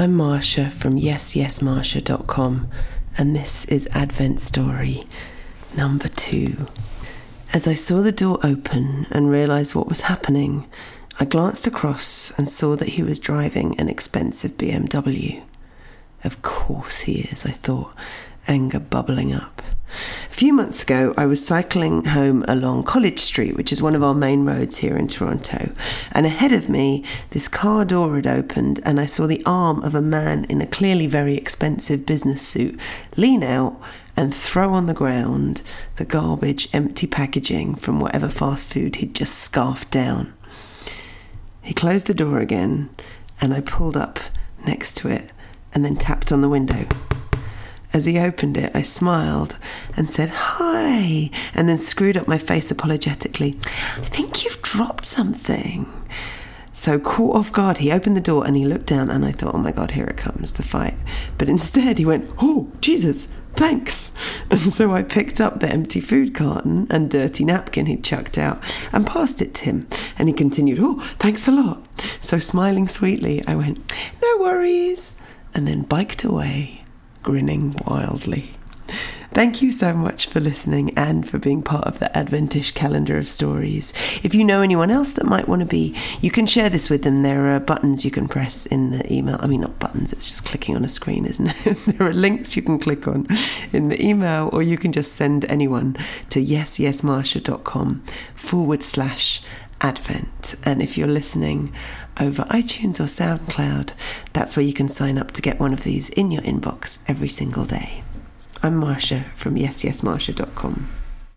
I'm Marsha from yesyesmarsha.com, and this is Advent Story number two. As I saw the door open and realised what was happening, I glanced across and saw that he was driving an expensive BMW. Of course he is, I thought, anger bubbling up. A few months ago, I was cycling home along College Street, which is one of our main roads here in Toronto, and ahead of me, this car door had opened, and I saw the arm of a man in a clearly very expensive business suit lean out and throw on the ground the garbage, empty packaging from whatever fast food he'd just scarfed down. He closed the door again, and I pulled up next to it and then tapped on the window. As he opened it, I smiled and said, Hi, and then screwed up my face apologetically. I think you've dropped something. So, caught off guard, he opened the door and he looked down, and I thought, Oh my God, here it comes, the fight. But instead, he went, Oh, Jesus, thanks. And so I picked up the empty food carton and dirty napkin he'd chucked out and passed it to him. And he continued, Oh, thanks a lot. So, smiling sweetly, I went, No worries, and then biked away, grinning wildly. Thank you so much for listening and for being part of the Adventish calendar of stories. If you know anyone else that might want to be, you can share this with them. There are buttons you can press in the email. I mean, not buttons, it's just clicking on a screen, isn't it? there are links you can click on in the email, or you can just send anyone to yesyesmarsha.com forward slash Advent. And if you're listening over iTunes or SoundCloud, that's where you can sign up to get one of these in your inbox every single day. I'm Marsha from yesyesmarsha.com.